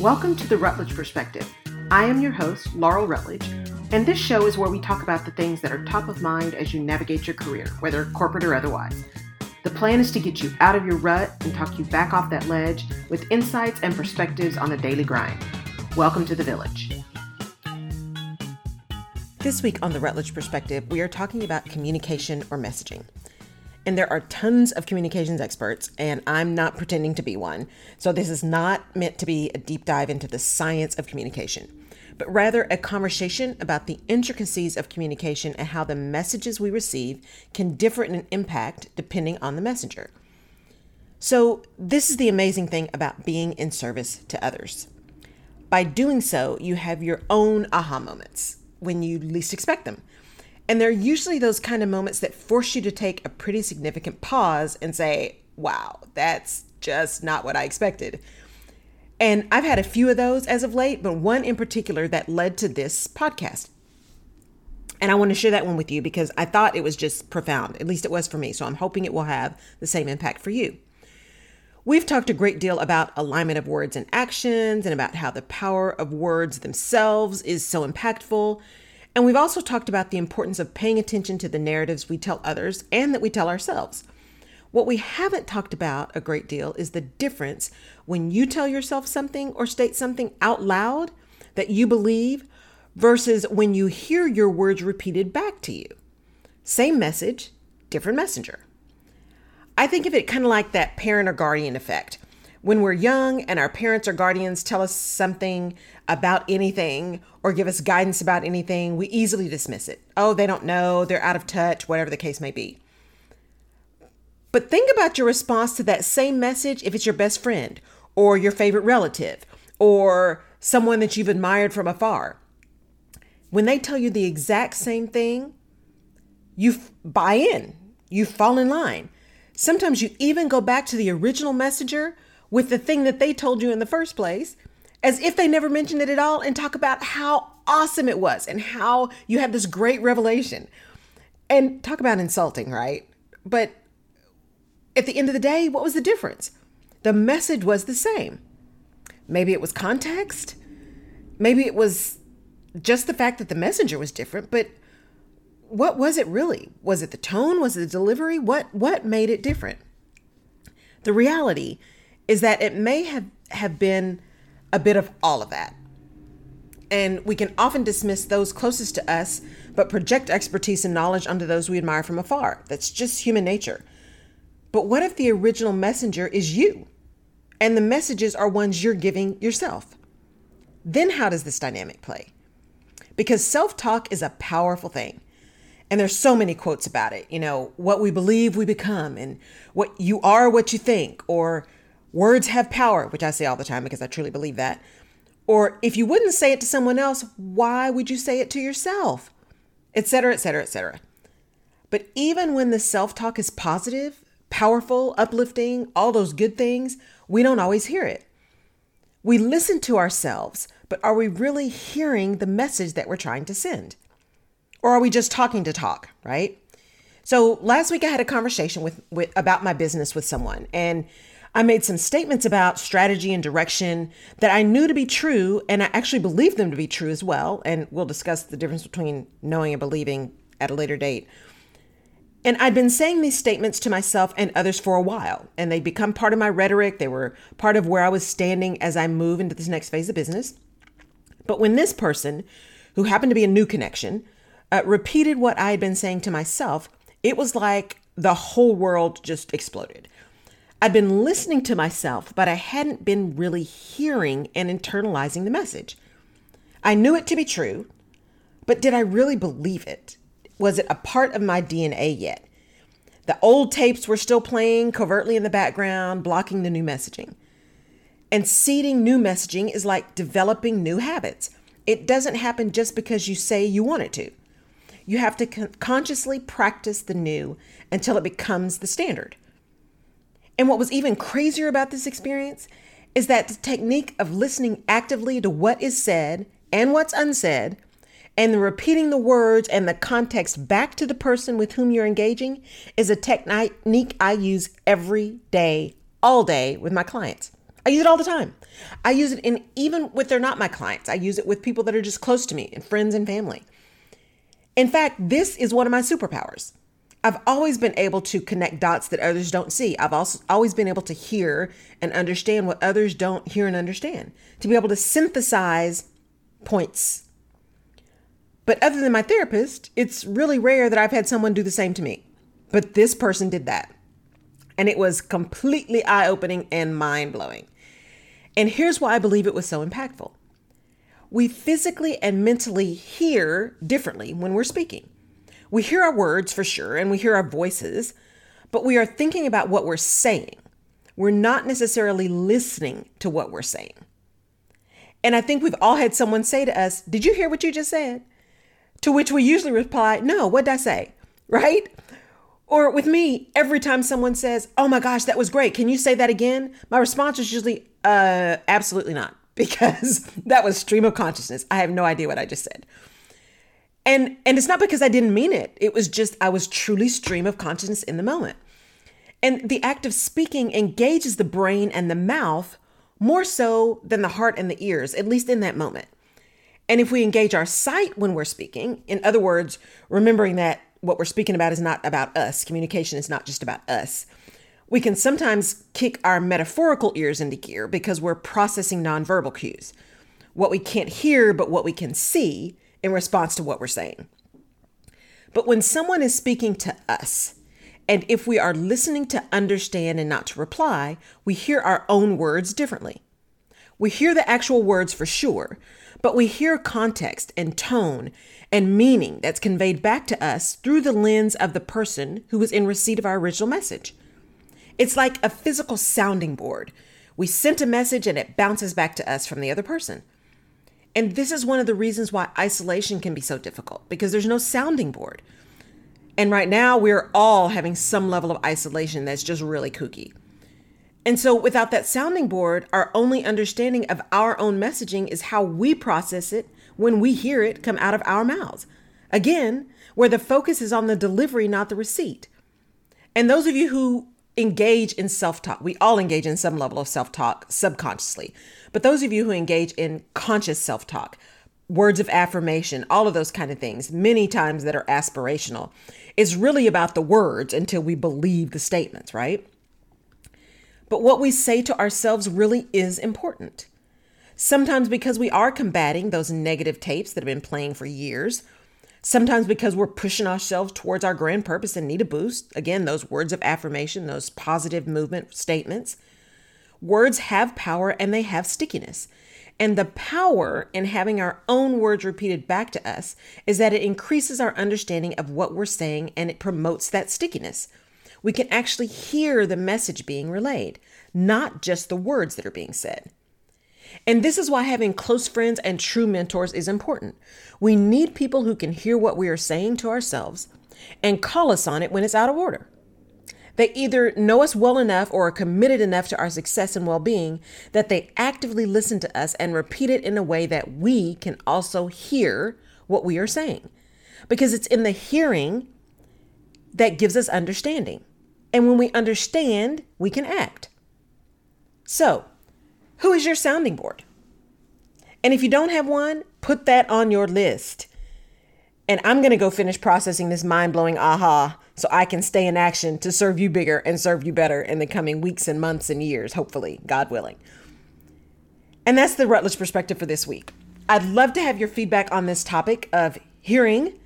Welcome to the Rutledge Perspective. I am your host, Laurel Rutledge, and this show is where we talk about the things that are top of mind as you navigate your career, whether corporate or otherwise. The plan is to get you out of your rut and talk you back off that ledge with insights and perspectives on the daily grind. Welcome to the village. This week on the Rutledge Perspective, we are talking about communication or messaging. And there are tons of communications experts, and I'm not pretending to be one. So this is not meant to be a deep dive into the science of communication, but rather a conversation about the intricacies of communication and how the messages we receive can differ in an impact depending on the messenger. So, this is the amazing thing about being in service to others. By doing so, you have your own aha moments when you least expect them. And they're usually those kind of moments that force you to take a pretty significant pause and say, wow, that's just not what I expected. And I've had a few of those as of late, but one in particular that led to this podcast. And I want to share that one with you because I thought it was just profound. At least it was for me. So I'm hoping it will have the same impact for you. We've talked a great deal about alignment of words and actions and about how the power of words themselves is so impactful. And we've also talked about the importance of paying attention to the narratives we tell others and that we tell ourselves. What we haven't talked about a great deal is the difference when you tell yourself something or state something out loud that you believe versus when you hear your words repeated back to you. Same message, different messenger. I think of it kind of like that parent or guardian effect. When we're young and our parents or guardians tell us something about anything or give us guidance about anything, we easily dismiss it. Oh, they don't know, they're out of touch, whatever the case may be. But think about your response to that same message if it's your best friend or your favorite relative or someone that you've admired from afar. When they tell you the exact same thing, you buy in, you fall in line. Sometimes you even go back to the original messenger with the thing that they told you in the first place, as if they never mentioned it at all, and talk about how awesome it was and how you had this great revelation. And talk about insulting, right? But at the end of the day, what was the difference? The message was the same. Maybe it was context. Maybe it was just the fact that the messenger was different, but what was it really? Was it the tone? Was it the delivery? What what made it different? The reality is that it may have, have been a bit of all of that. And we can often dismiss those closest to us, but project expertise and knowledge onto those we admire from afar. That's just human nature. But what if the original messenger is you and the messages are ones you're giving yourself? Then how does this dynamic play? Because self talk is a powerful thing. And there's so many quotes about it. You know, what we believe we become, and what you are what you think, or words have power, which I say all the time because I truly believe that. Or if you wouldn't say it to someone else, why would you say it to yourself? Etc., etc., etc. But even when the self talk is positive, powerful, uplifting, all those good things, we don't always hear it. We listen to ourselves, but are we really hearing the message that we're trying to send? Or are we just talking to talk, right? So last week I had a conversation with, with about my business with someone and I made some statements about strategy and direction that I knew to be true and I actually believed them to be true as well and we'll discuss the difference between knowing and believing at a later date. And I'd been saying these statements to myself and others for a while, and they'd become part of my rhetoric. They were part of where I was standing as I move into this next phase of business. But when this person, who happened to be a new connection, uh, repeated what I had been saying to myself, it was like the whole world just exploded. I'd been listening to myself, but I hadn't been really hearing and internalizing the message. I knew it to be true, but did I really believe it? was it a part of my DNA yet? The old tapes were still playing covertly in the background, blocking the new messaging. And seeding new messaging is like developing new habits. It doesn't happen just because you say you want it to. You have to con- consciously practice the new until it becomes the standard. And what was even crazier about this experience is that the technique of listening actively to what is said and what's unsaid and repeating the words and the context back to the person with whom you're engaging is a technique I use every day, all day with my clients. I use it all the time. I use it in even with they're not my clients. I use it with people that are just close to me and friends and family. In fact, this is one of my superpowers. I've always been able to connect dots that others don't see. I've also always been able to hear and understand what others don't hear and understand, to be able to synthesize points. But other than my therapist, it's really rare that I've had someone do the same to me. But this person did that. And it was completely eye opening and mind blowing. And here's why I believe it was so impactful we physically and mentally hear differently when we're speaking. We hear our words for sure, and we hear our voices, but we are thinking about what we're saying. We're not necessarily listening to what we're saying. And I think we've all had someone say to us, Did you hear what you just said? To which we usually reply, No, what did I say? Right? Or with me, every time someone says, Oh my gosh, that was great. Can you say that again? My response is usually, Uh, absolutely not, because that was stream of consciousness. I have no idea what I just said. And and it's not because I didn't mean it. It was just I was truly stream of consciousness in the moment. And the act of speaking engages the brain and the mouth more so than the heart and the ears, at least in that moment. And if we engage our sight when we're speaking, in other words, remembering that what we're speaking about is not about us, communication is not just about us, we can sometimes kick our metaphorical ears into gear because we're processing nonverbal cues. What we can't hear, but what we can see in response to what we're saying. But when someone is speaking to us, and if we are listening to understand and not to reply, we hear our own words differently. We hear the actual words for sure, but we hear context and tone and meaning that's conveyed back to us through the lens of the person who was in receipt of our original message. It's like a physical sounding board. We sent a message and it bounces back to us from the other person. And this is one of the reasons why isolation can be so difficult because there's no sounding board. And right now, we're all having some level of isolation that's just really kooky. And so, without that sounding board, our only understanding of our own messaging is how we process it when we hear it come out of our mouths. Again, where the focus is on the delivery, not the receipt. And those of you who engage in self talk, we all engage in some level of self talk subconsciously. But those of you who engage in conscious self talk, words of affirmation, all of those kind of things, many times that are aspirational, is really about the words until we believe the statements, right? But what we say to ourselves really is important. Sometimes because we are combating those negative tapes that have been playing for years. Sometimes because we're pushing ourselves towards our grand purpose and need a boost. Again, those words of affirmation, those positive movement statements. Words have power and they have stickiness. And the power in having our own words repeated back to us is that it increases our understanding of what we're saying and it promotes that stickiness. We can actually hear the message being relayed, not just the words that are being said. And this is why having close friends and true mentors is important. We need people who can hear what we are saying to ourselves and call us on it when it's out of order. They either know us well enough or are committed enough to our success and well being that they actively listen to us and repeat it in a way that we can also hear what we are saying. Because it's in the hearing that gives us understanding. And when we understand, we can act. So, who is your sounding board? And if you don't have one, put that on your list. And I'm going to go finish processing this mind blowing aha so I can stay in action to serve you bigger and serve you better in the coming weeks and months and years, hopefully, God willing. And that's the Rutledge perspective for this week. I'd love to have your feedback on this topic of hearing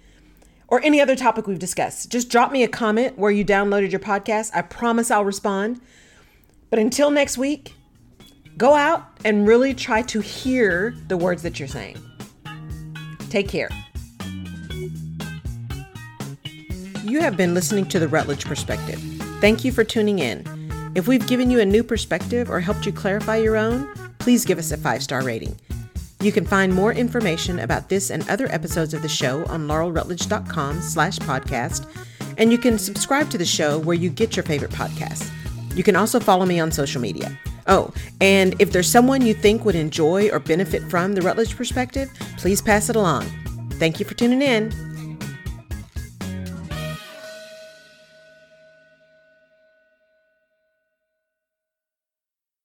or any other topic we've discussed. Just drop me a comment where you downloaded your podcast. I promise I'll respond. But until next week, go out and really try to hear the words that you're saying. Take care. You have been listening to the Rutledge Perspective. Thank you for tuning in. If we've given you a new perspective or helped you clarify your own, please give us a five star rating. You can find more information about this and other episodes of the show on laurelrutledge.com slash podcast, and you can subscribe to the show where you get your favorite podcasts. You can also follow me on social media. Oh, and if there's someone you think would enjoy or benefit from the Rutledge perspective, please pass it along. Thank you for tuning in.